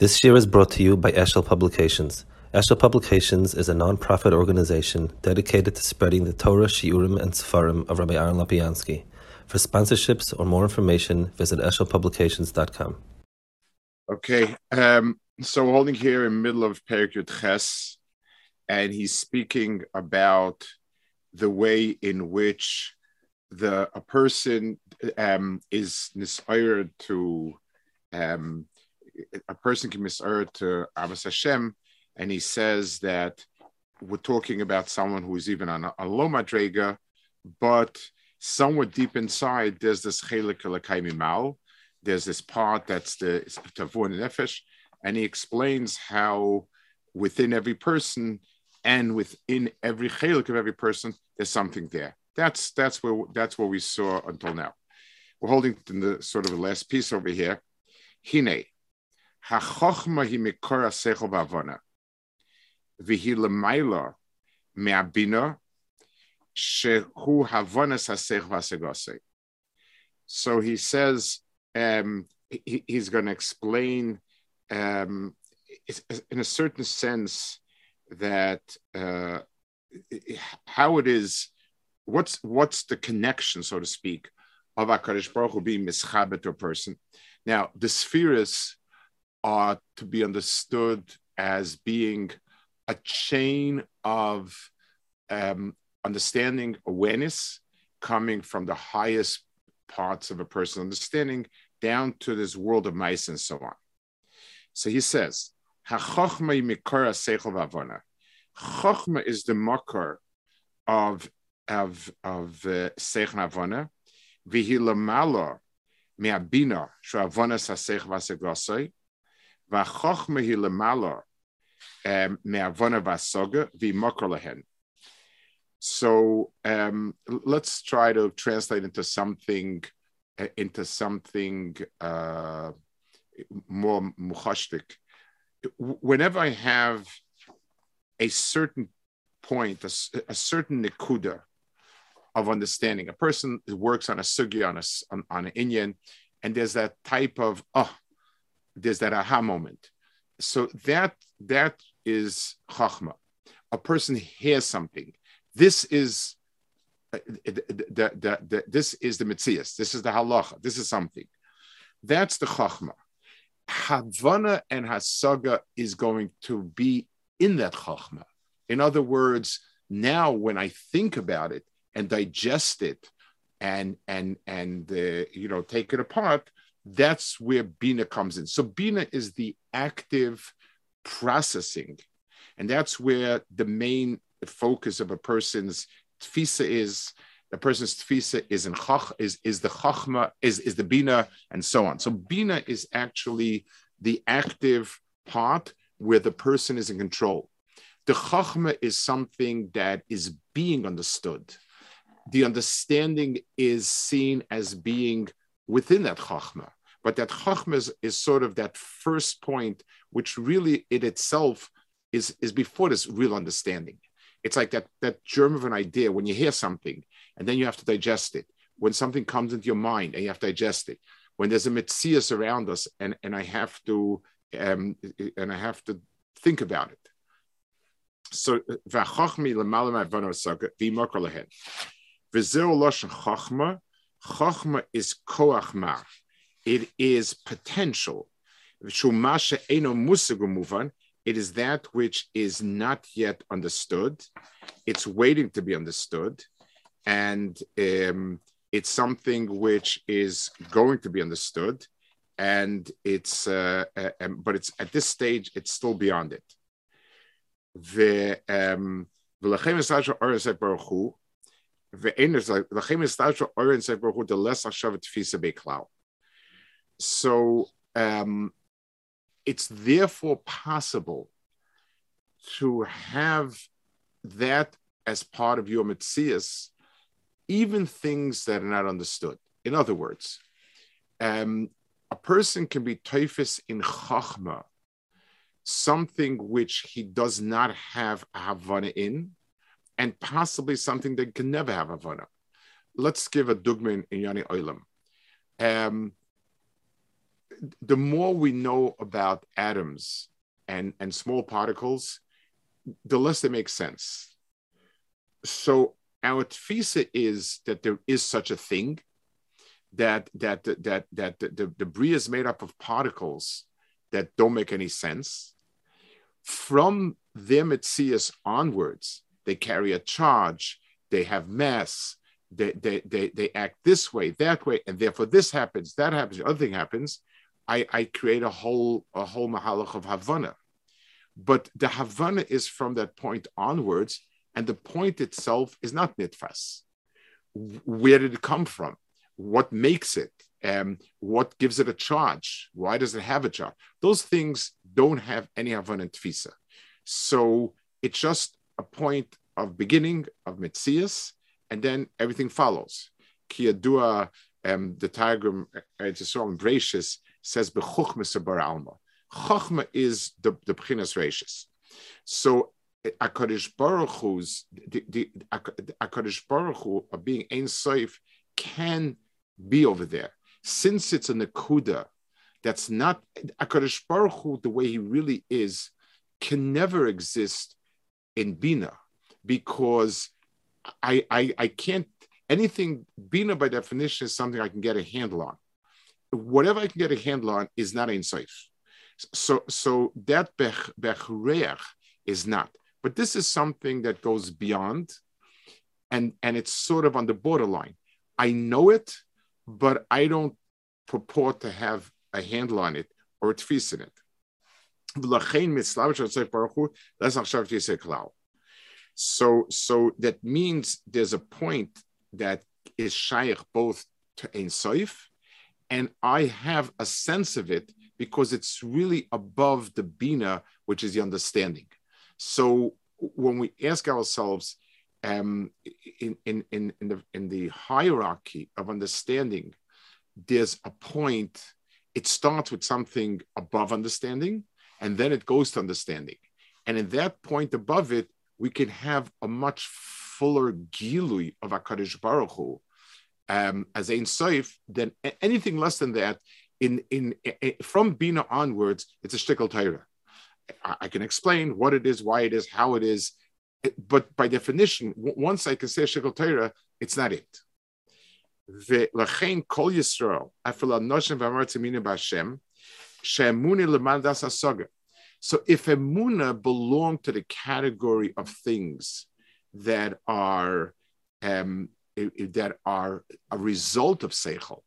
This year is brought to you by Eshel Publications. Eshel Publications is a non-profit organization dedicated to spreading the Torah, Shiurim, and Sefarim of Rabbi Aaron Lopiansky. For sponsorships or more information, visit eshelpublications.com. Okay, um, so we're holding here in middle of Perikut Ches, and he's speaking about the way in which the a person um, is inspired to um, a person can misur to Abbas Hashem, and he says that we're talking about someone who is even on a, a low madrega, but somewhere deep inside, there's this chelik elakaimi mal. There's this part that's the tavur nefesh, and he explains how within every person and within every chelik of every person, there's something there. That's that's where that's what we saw until now. We're holding the sort of the last piece over here. Hine Hachochma hi mikor asechel ba'avona. V'hi lemaila me'abina shehu v'asegose. So he says um, he, he's going to explain um, in a certain sense that uh, how it is, what's what's the connection, so to speak, of Hakadosh Baruch Hu being mischabet to a person. Now, the spheres are to be understood as being a chain of um, understanding awareness coming from the highest parts of a person's understanding down to this world of mice and so on. So he says, Chochma is the makar of of of uh, seichel avona, vihi lamala me'abina shavona sasech vasegosai, והחוכמה היא למעלה מהעוונה והסוגה והיא מוקר להן. So um, let's try to translate into something uh, into something uh, more muchashtik. Whenever I have a certain point, a, a certain nikuda of understanding, a person works on a sugi on a on, on an Indian, and there's that type of oh, there's that aha moment. So that that is chachma. A person hears something. This is the, the, the, the, this is the mitzias. This is the halacha. This is something. That's the chachma. Havana and hasaga is going to be in that chachma. In other words, now when I think about it and digest it and and and uh, you know take it apart, that's where Bina comes in. So Bina is the active processing, and that's where the main focus of a person's tfisa is. The person's tfisa is in chach, is is the chachma, is is the Bina, and so on. So Bina is actually the active part where the person is in control. The chachma is something that is being understood. The understanding is seen as being within that chachma. But that chachma is, is, sort of that first point, which really it itself is, is before this real understanding. It's like that, that germ of an idea when you hear something and then you have to digest it. When something comes into your mind and you have to digest it. When there's a mitzias around us and, and I have to um, and I have to think about it. So chachma. Is koach it is potential. It is that which is not yet understood. It's waiting to be understood. And um, it's something which is going to be understood. And it's, uh, uh, um, but it's at this stage, it's still beyond it. The, um, so um, it's therefore possible to have that as part of your mitzias, even things that are not understood. In other words, um, a person can be typhus in chachma, something which he does not have havana in, and possibly something that can never have havana. Let's give a dugman in Yani Oilam. Um, the more we know about atoms and, and small particles, the less they make sense. So our tfisa is that there is such a thing, that that that that, the, the, bria is made up of particles that don't make any sense. From their mitzias onwards, they carry a charge, they have mass, they, they, they, they act this way, that way, and therefore this happens, that happens, the other thing happens. I, I create a whole a whole mahalach of Havana. But the Havana is from that point onwards, and the point itself is not nitfas. Where did it come from? What makes it? Um, what gives it a charge? Why does it have a charge? Those things don't have any Havana tfisa. So it's just a point of beginning of Metzias, and then everything follows. Kiyadua, um, the Targum, it's a song, Bereishis, says, Bechuchma bar alma. Chachma is the, the Bchinas Rashis. So Akadish Baruch Hu's, the, the, Akadish Baruch Hu, of being Ein Soif, can be over there. Since it's a Nakuda, that's not Akadish Baruch Hu, the way he really is, can never exist in Bina because I, I, I can't, anything, Bina by definition is something I can get a handle on. Whatever I can get a handle on is not Ein Soif. So, so that bech, is not. But this is something that goes beyond, and and it's sort of on the borderline. I know it, but I don't purport to have a handle on it or a tfis in it. So, so that means there's a point that is shaykh both to Ein Soif, and I have a sense of it because it's really above the bina, which is the understanding. So when we ask ourselves um, in, in, in, in, the, in the hierarchy of understanding, there's a point, it starts with something above understanding, and then it goes to understanding. And in that point above it, we can have a much fuller gilui of HaKadosh Baruch Hu um, as Ein Soif, then anything less than that, in, in, in from Bina onwards, it's a shtickle Torah. I, I, can explain what it is, why it is, how it is, eh, but by definition, w- once I can say shtickle Torah, it's not it. Kol Yisrael, b'Hashem, she'emuni. So if emuna belong to the category of things that are um, that are a result of seichel,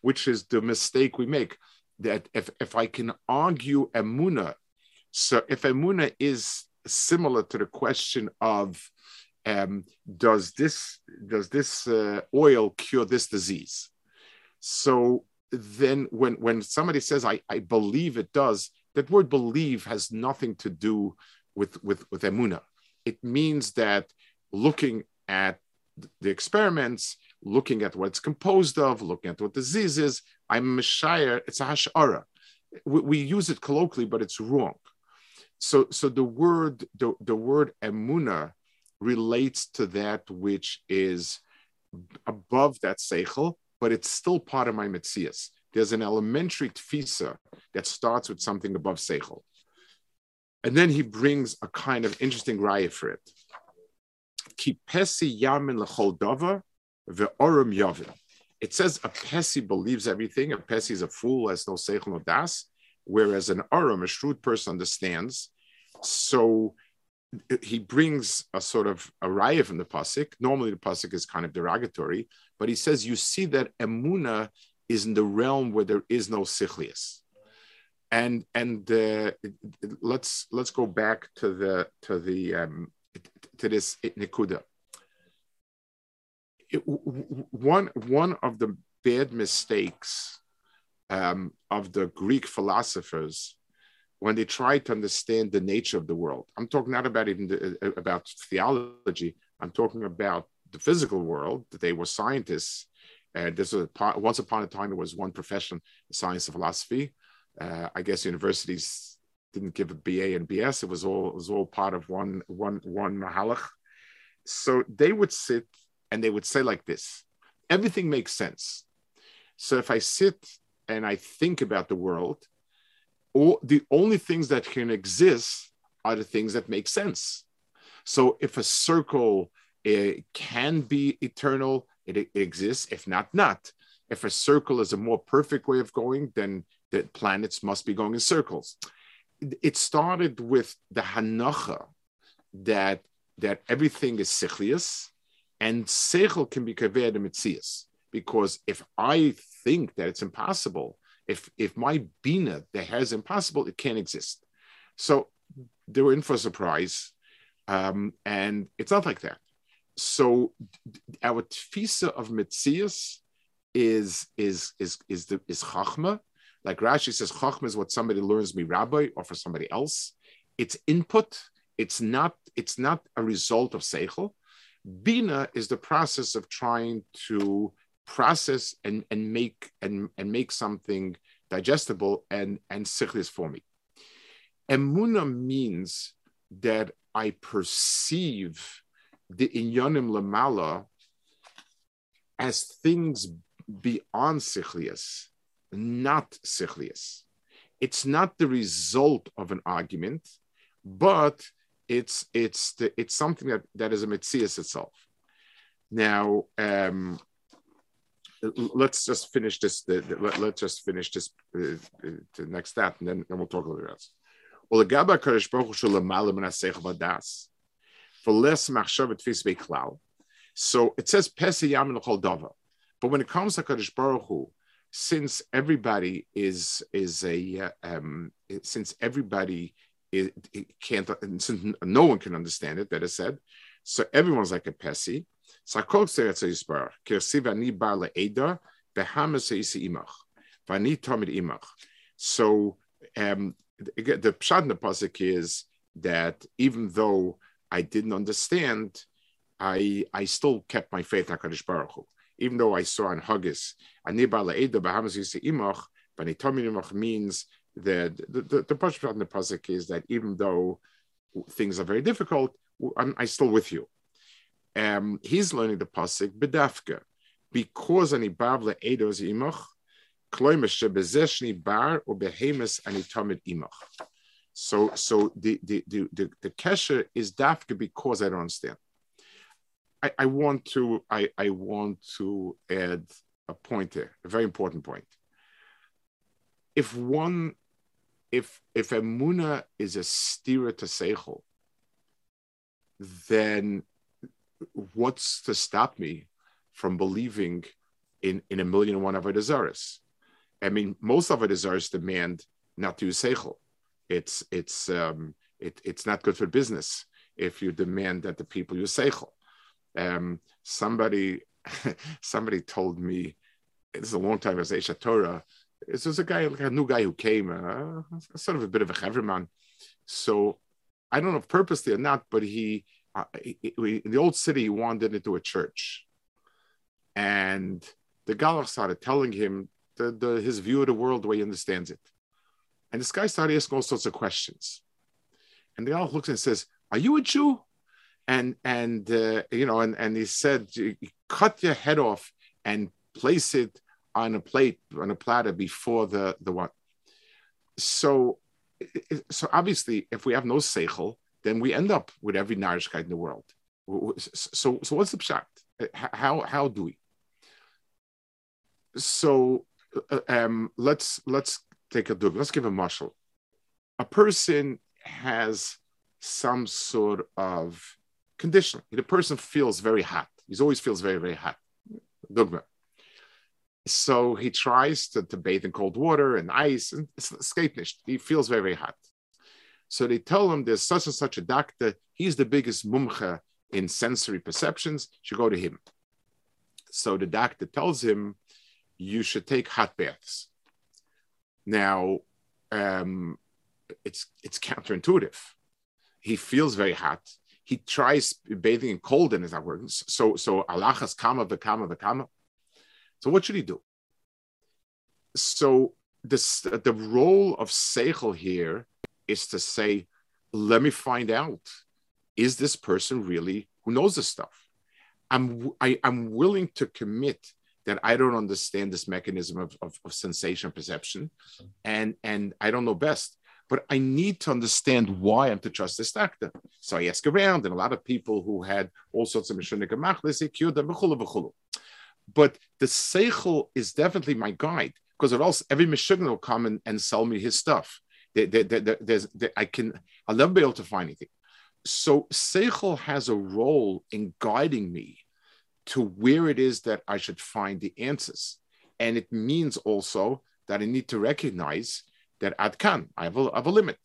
which is the mistake we make. That if, if I can argue emuna, so if emuna is similar to the question of um, does this does this uh, oil cure this disease? So then when when somebody says I, I believe it does, that word believe has nothing to do with with with emuna. It means that looking at the experiments, looking at what it's composed of, looking at what disease is. I'm a it's a hashara. We, we, use it colloquially, but it's wrong. So, so the word, the, the word emuna relates to that which is above that seichel, but it's still part of my mitzias. There's an elementary tfisa that starts with something above seichel. And then he brings a kind of interesting raya for it. Yamin yavin. It says a pesi believes everything. A pesi is a fool, has no seichel no das, whereas an orim, a shrewd person, understands. So he brings a sort of a raya from the pasuk. Normally, the pasuk is kind of derogatory, but he says you see that emuna is in the realm where there is no sichlius. And and uh, let's let's go back to the to the um, to this nikuda. It, one one of the bad mistakes um, of the Greek philosophers when they tried to understand the nature of the world. I'm talking not about even the, uh, about theology. I'm talking about the physical world. They were scientists. And this was once upon a time there was one profession, science and philosophy. Uh, I guess universities didn't give a BA and BS. It was all it was all part of one one one mahalach. So they would sit and they would say like this: everything makes sense. So if I sit and I think about the world, all, the only things that can exist are the things that make sense. So if a circle uh, can be eternal, it, it exists. If not, not. If a circle is a more perfect way of going, then the planets must be going in circles. It started with the hanacha that that everything is sichlius, and seichel can be kaver the mitzias. Because if I think that it's impossible, if if my bina that has impossible, it can't exist. So they were in for a surprise, um, and it's not like that. So our tfisa of mitzias is is is is the is chachma. Like Rashi says, chachma is what somebody learns me rabbi or for somebody else. It's input. It's not. It's not a result of seichel. Bina is the process of trying to process and, and make and, and make something digestible and and sichlis for me. Emuna means that I perceive the inyanim lamala as things beyond sichlius, not sichlius. It's not the result of an argument, but it's it's the, it's something that, that is a mitzias itself. Now, um, let's just finish this. The, the, let, us just finish this uh, uh, the next step, and then, then we'll talk a little bit else. For less machshavet fisbe klal. So it says pesi yamin dava. But when it comes to Kadosh Baruch Hu, since everybody is is a uh, um, since everybody is, can't since no one can understand it, that is said, so everyone's like a pesi. So um, the, the pshat in the pasuk is that even though I didn't understand, I I still kept my faith in Hakadosh Baruch Hu even though I saw in Haggis, Aniba La'eda Bahamas Imach, but Imach means that the, the, the in the Pasuk is that even though things are very difficult, I'm, I'm still with you. Um, he's learning the Pasuk Bedafka, because ani Bavla Edos Imach, Bar or Behemis ani Tamid Imach. So, so the the the the, the kesher is dafka because I don't understand. I, I want to I, I want to add a point there, a very important point. If one, if if Emuna is a stira to Seichel, then what's to stop me from believing in, in a million and one Avodah I mean, most Avodah demand not to use Seichel. It's it's um, it, it's not good for business if you demand that the people use Seichel. Um, somebody somebody told me it's a long time as Esha Torah. This was a guy, like a new guy who came, uh, sort of a bit of a Heverman. So I don't know if purposely or not, but he, uh, he, he, in the old city, he wandered into a church. And the Galach started telling him the, the, his view of the world, the way he understands it. And this guy started asking all sorts of questions. And the Galach looks and says, Are you a Jew? And and uh, you know and and he said cut your head off and place it on a plate on a platter before the the one. So so obviously if we have no seichel then we end up with every narishkeit in the world. So so what's the pshat? How how do we? So uh, um, let's let's take a look let's give a marshal. A person has some sort of condition. The person feels very hot. He always feels very, very hot. Dogma. So he tries to, to bathe in cold water and ice and escape He feels very, very hot. So they tell him there's such and such a doctor. He's the biggest mumcha in sensory perceptions. You should go to him. So the doctor tells him, you should take hot baths. Now, um, it's it's counterintuitive. He feels very hot he tries bathing in cold and it's not working. So so alachas kama v'kama v'kama. So what should he do? So this the role of seichel here is to say, let me find out, is this person really who knows this stuff? I'm I, am i am willing to commit that I don't understand this mechanism of, of, of sensation perception, and and I don't know best. But I need to understand why I'm to trust this doctor. So I ask around, and a lot of people who had all sorts of mishunik machlis, But the seichel is definitely my guide because or else every Meshuggah will come and, and sell me his stuff. There, there, there, there's, I can, I'll never be able to find anything. So Seichel has a role in guiding me to where it is that I should find the answers. And it means also that I need to recognize that I can, I have have a limit.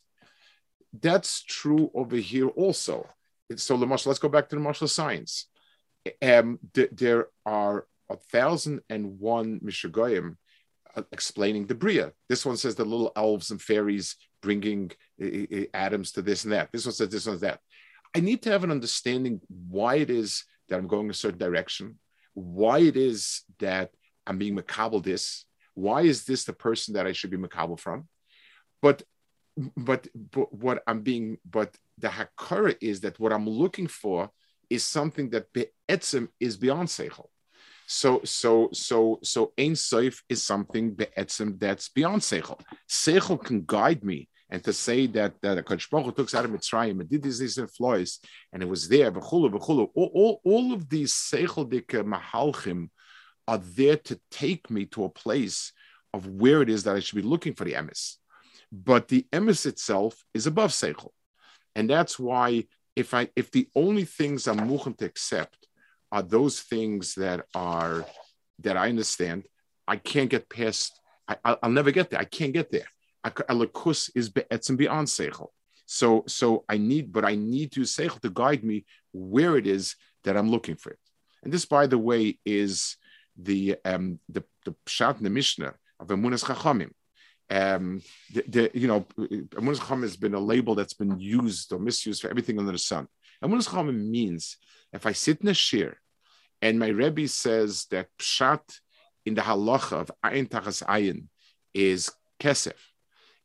That's true over here also. So the let's go back to the martial science. Um, th- there are a thousand and one Mishagoyim uh, explaining the Bria. This one says the little elves and fairies bringing atoms to this and that. This one says this one that. I need to have an understanding why it is that I'm going a certain direction, why it is that I'm being makabel this, why is this the person that I should be makabel from? But but but what I'm being but the hakara is that what I'm looking for is something that be'etzim is beyond seichel. So, so, so, so Ein Soif is something be'etzim that's beyond Seichel. Seichel can guide me. And to say that that a Baruch took out of Mitzrayim and did these these infloys, and it was there, b'chulu, b'chulu, all, all, all of these Seichel mahalchim are there to take me to a place of where it is that I should be looking for the emes. But the emes itself is above Seichel. And that's why if I if the only things I'm muchen to accept are those things that are that I understand. I can't get past. I, will never get there. I can't get there. Alakus is be'etzim beyond seichel. So, so I need, but I need to seichel to guide me where it is that I'm looking for it. And this, by the way, is the um, the the pshat in the Mishnah of Emunas Chachamim. Um, the, the, you know, Emunas Chachamim has been a label that's been used or misused for everything under the sun. Emunas Chachamim means if I sit in a shir and my Rebbe says that pshat in the halacha of ayin tachas ayin is kesef,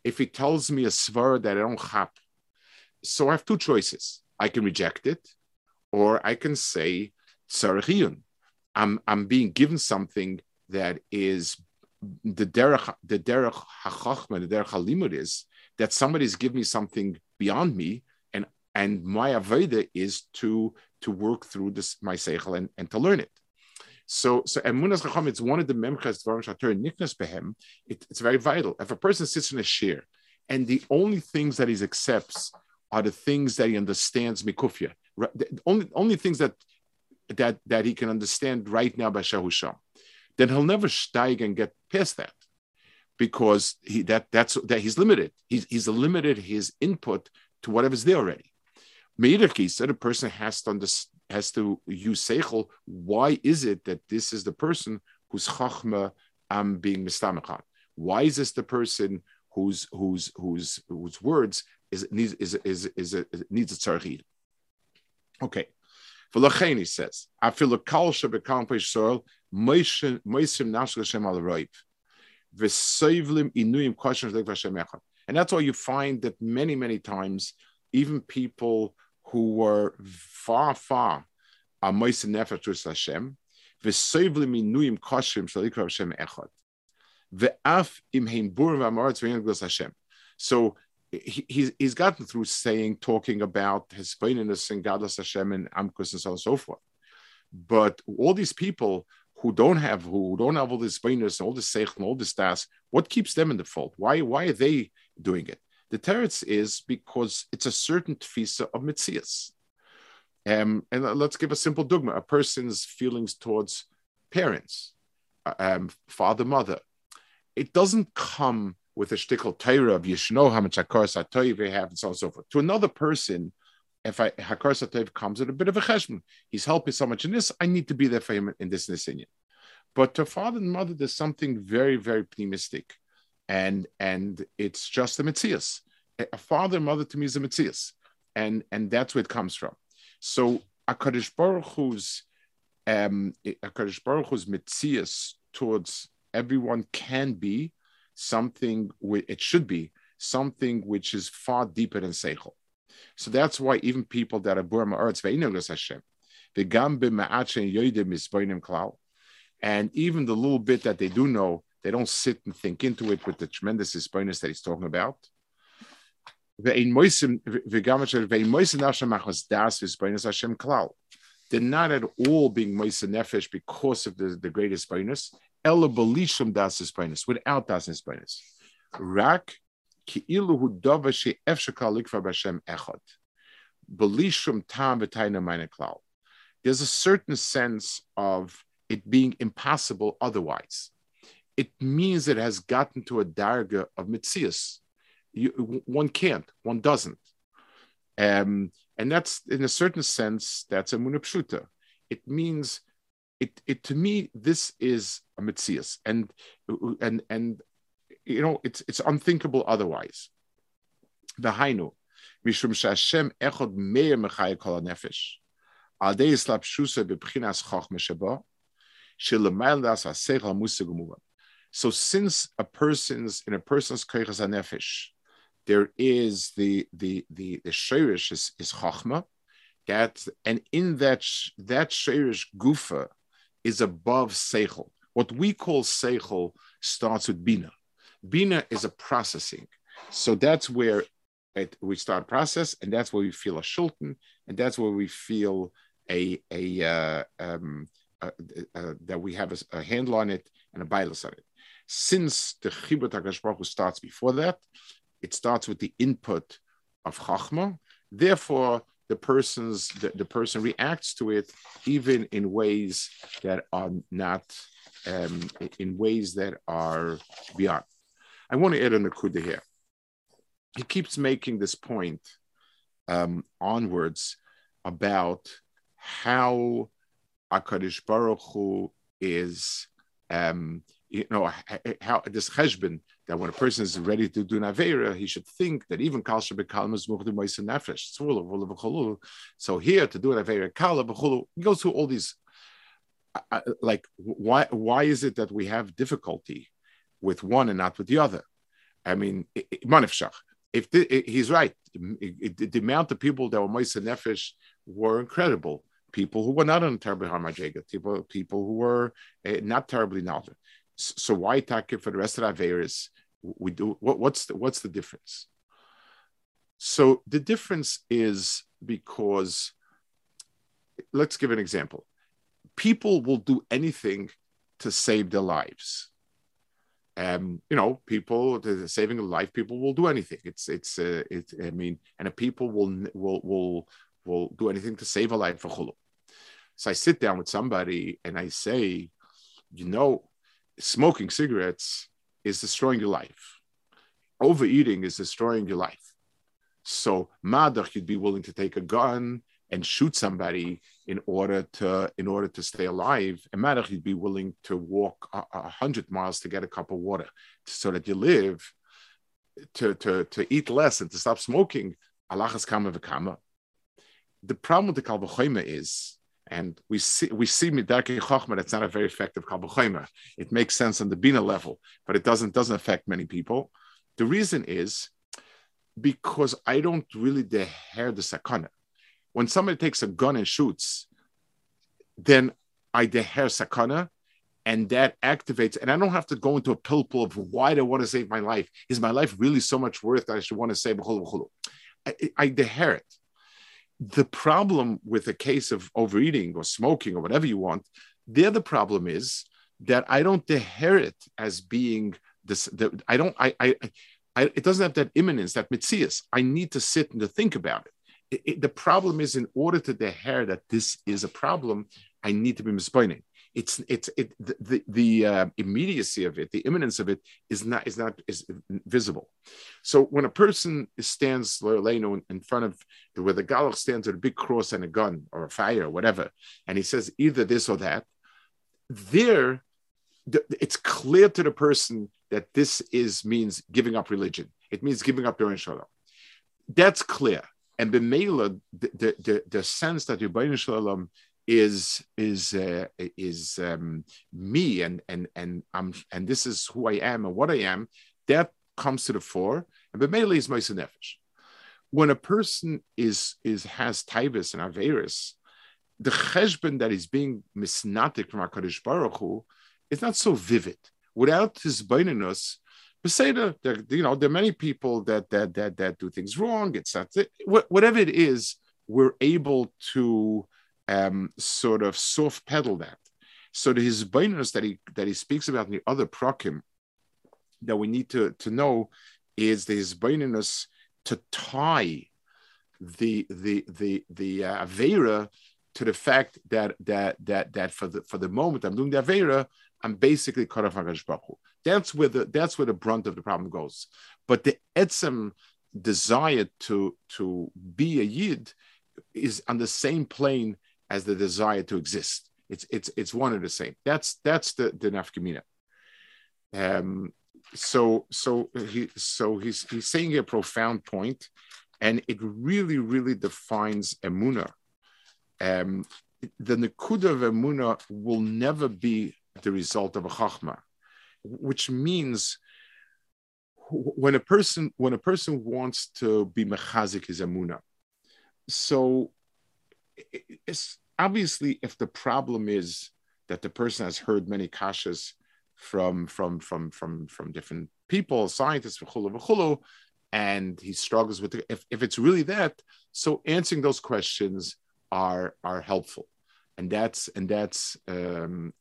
if he tells me a svar that I don't chap, so I have two choices. I can reject it, or I can say tzarechiyun. I'm I'm being given something that is the derech the derech hachachma the derech halimud is that somebody's given me something beyond me, and and my avodah is to to work through this my seichel and, and to learn it. So, so emunas chacham, it's one of the memchas dvarim shater niknas behem. It's very vital. If a person sits in a shir, and the only things that he accepts are the things that he understands mikufya, the only only things that that that he can understand right now by shahusham, then he'll never steig and get past that because he that that's that he's limited. He's he's limited his input to whatever's there already. Meidach said a person has to understand, has to use seichel. Why is it that this is the person whose chachma I'm being mistamachan? Why is this the person whose whose whose whose words is needs is is is, is, needs a tzarchid? Okay. V'lachein he says, I feel a kal soil And that's why you find that many many times even people who were far, far uh, a moise nefesh Hashem, v'soivli minuyim koshim shalikra Hashem echad, ve'af im heim burim v'amoritz Hashem. So he, he's, he's gotten through saying, talking about his spaininess and godless Hashem and Amkus and so on and so forth. But all these people who don't have who don't have all this spaininess, all this seich, and all this das, what keeps them in the fold? Why why are they doing it? The teretz is because it's a certain tfisa of mitzias. Um, and let's give a simple dogma: a person's feelings towards parents, uh, um, father, mother. It doesn't come with a shtickle Torah of Yishno, how much Hakar Satoiv they have, and so on and so forth. To another person, if I Hakar Satoiv comes with a bit of a cheshbon, he's helping so much in this, I need to be there for him in this Nisinyan. But to father and mother, there's something very, very optimistic and and it's just a mitzias. A father and mother to me is a mitzias, and and that's where it comes from. So Hakadosh Baruch Hu's um, Hakadosh Baruch Hu's mitzias towards everyone can be something. It should be something which is far deeper than seichel. So that's why even people that are burma eretz ve'inoglas Hashem, v'gam b'ma'at yoydim misboinim klal, And even the little bit that they do know, they don't sit and think into it with the tremendous bonus that he's talking about. They're not at all being moise nefesh because of the, the greatest bonus. Ella belishum das bonus without das bonus. Rak There's a certain sense of it being impossible otherwise. It means it has gotten to a darga of mitzias. One can't, one doesn't. Um, and that's, in a certain sense, that's a munapshuta. It means, it, it to me, this is a mitzias. And, and, and, you know, it's, it's unthinkable otherwise. The hainu, mishum shashem echod meir mechaya kol nefesh. Al dei slapshusa bebchinas choch meshabo, so since a person's in a person's koichas nefesh, there is the the the the shirish is, is chachma, that and in that that shirish gufa is above seichel. What we call seichel starts with bina. Bina is a processing, so that's where it, we start process, and that's where we feel a shulton, and that's where we feel a a uh, um, uh, uh, that we have a, a, handle on it and a bias on it. Since the Chibur Baruch starts before that, it starts with the input of Chachma. Therefore, the person's the, the person reacts to it even in ways that are not um, in ways that are beyond. I want to add a nakuda here. He keeps making this point um, onwards about how Akadish Baruch Hu is, um, you know, how this cheshbon that when a person is ready to do an he should think that even kal shebekalm is muchdu moisen nefesh. So here to do an avera kala he goes through all these. Uh, like why why is it that we have difficulty with one and not with the other? I mean, manifshach. If the, he's right, the, the amount of people that were moisen nefesh were incredible people who were not on terribly harmajega, people people who were uh, not terribly knowledgeable. So why attack it for the rest of Averis? We do what, what's the, what's the difference? So the difference is because let's give an example. People will do anything to save their lives. Um, you know, people saving a life, people will do anything. It's it's uh, it. I mean, and people will will will will do anything to save a life for chulu. So I sit down with somebody and I say, you know, smoking cigarettes is destroying your life. Overeating is destroying your life. So madach, you'd be willing to take a gun and shoot somebody in order to in order to stay alive. And madach, you'd be willing to walk a, a hundred miles to get a cup of water so that you live. To, to, to eat less and to stop smoking, Allah has kama v'kama. The problem with the kalvachoyma is and we see we see chokhmah that's not a very effective kabbalah. It makes sense on the bina level, but it doesn't doesn't affect many people. The reason is because I don't really deher the sakana. When somebody takes a gun and shoots, then I deher sakana, and that activates. And I don't have to go into a pilpul of why do I want to save my life. Is my life really so much worth that I should want to save? I, I deher it the problem with a case of overeating or smoking or whatever you want, the problem is that I don't deher it as being this. The, I don't. I, I, I. It doesn't have that imminence, that mitzias. I need to sit and to think about it. It, the problem is, in order to deher that this is a problem, I need to be mispoining it's it's it the the, uh, immediacy of it, the imminence of it is not is not is visible. So when a person stands in, front of where the galach stands with a big cross and a gun or a fire or whatever, and he says either this or that, there it's clear to the person that this is means giving up religion. It means giving up your shalom. That's clear. And b'meila, the, the, the, the sense that your shalom is is uh, is um, me and and and I'm and this is who I am and what I am that comes to the fore and b'meili is moisa nefesh. When a person is is has tivus and averis, the cheshbon that is being misnatic from HaKadosh Baruch Hu is not so vivid. Without his baininus, Beseda, there, you know, there are many people that that that that do things wrong. It's not whatever it is, we're able to um, sort of soft pedal that. So the his baininus that he that he speaks about in the other prokim that we need to to know is the his baininus to tie the the the the uh, avera to the fact that that that that for the for the moment I'm doing the avera, I'm basically cut off Hakadosh That's where the that's where the brunt of the problem goes. But the etzem desire to to be a yid is on the same plane as the desire to exist. It's it's it's one and the same. That's that's the the nafkamina. Um, so so he so he's he's saying a profound point, and it really really defines emuna. Um, the nekuda of emuna will never be the result of a chachma, which means when a person when a person wants to be mechazik his emuna, so it's obviously if the problem is that the person has heard many kashas from from from from from different people, scientists, and he struggles with it. If, if it's really that, so answering those questions are are helpful, and that's and that's um,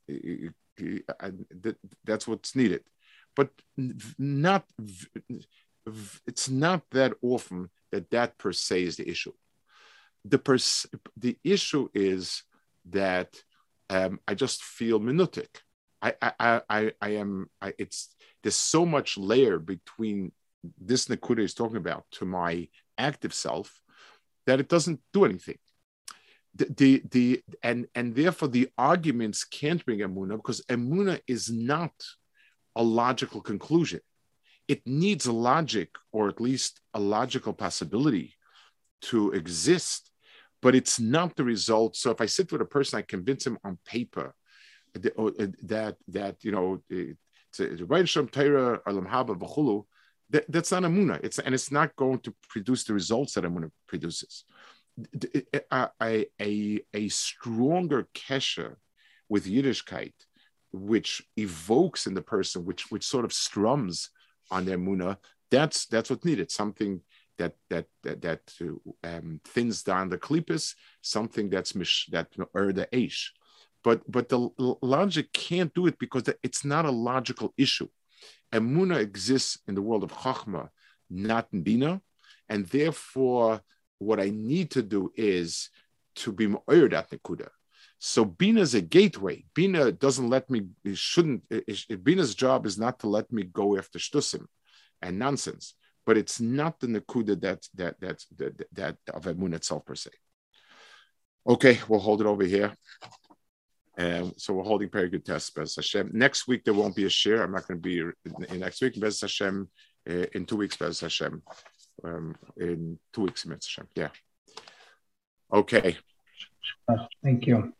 that's what's needed, but not it's not that often that that per se is the issue. The pers- the issue is that um, I just feel minutic. I I I, I am I, it's there's so much layer between this Nakuda is talking about to my active self that it doesn't do anything. The, the, and and therefore the arguments can't bring emuna because emuna is not a logical conclusion. It needs a logic or at least a logical possibility to exist, but it's not the result. So if I sit with a person, I convince him on paper uh, that that you know V'chulu, that's not Amuna. It's and it's not going to produce the results that Amuna produces. A, a, a, stronger kesher with Yiddishkeit, which evokes in the person, which which sort of strums on their Muna, that's that's what's needed. Something that that that, that um, thins down the klipis, something that's mish that or the aish but but the logic can't do it because it's not a logical issue. Emuna exists in the world of Chachma, not in Bina, and therefore what I need to do is to be more that. So Bina is a gateway. Bina doesn't let me, it shouldn't, it, Bina's job is not to let me go after shtusim and nonsense, but it's not the Nakuda that, that, that, that, that of itself per se. Okay, we'll hold it over here. And so we're holding very good tests, Bez Hashem. Next week, there won't be a share. I'm not going to be in, in next week. Bez Hashem, uh, in two weeks, Bez Hashem. Um, in two weeks, Hashem. Yeah. Okay. Thank you.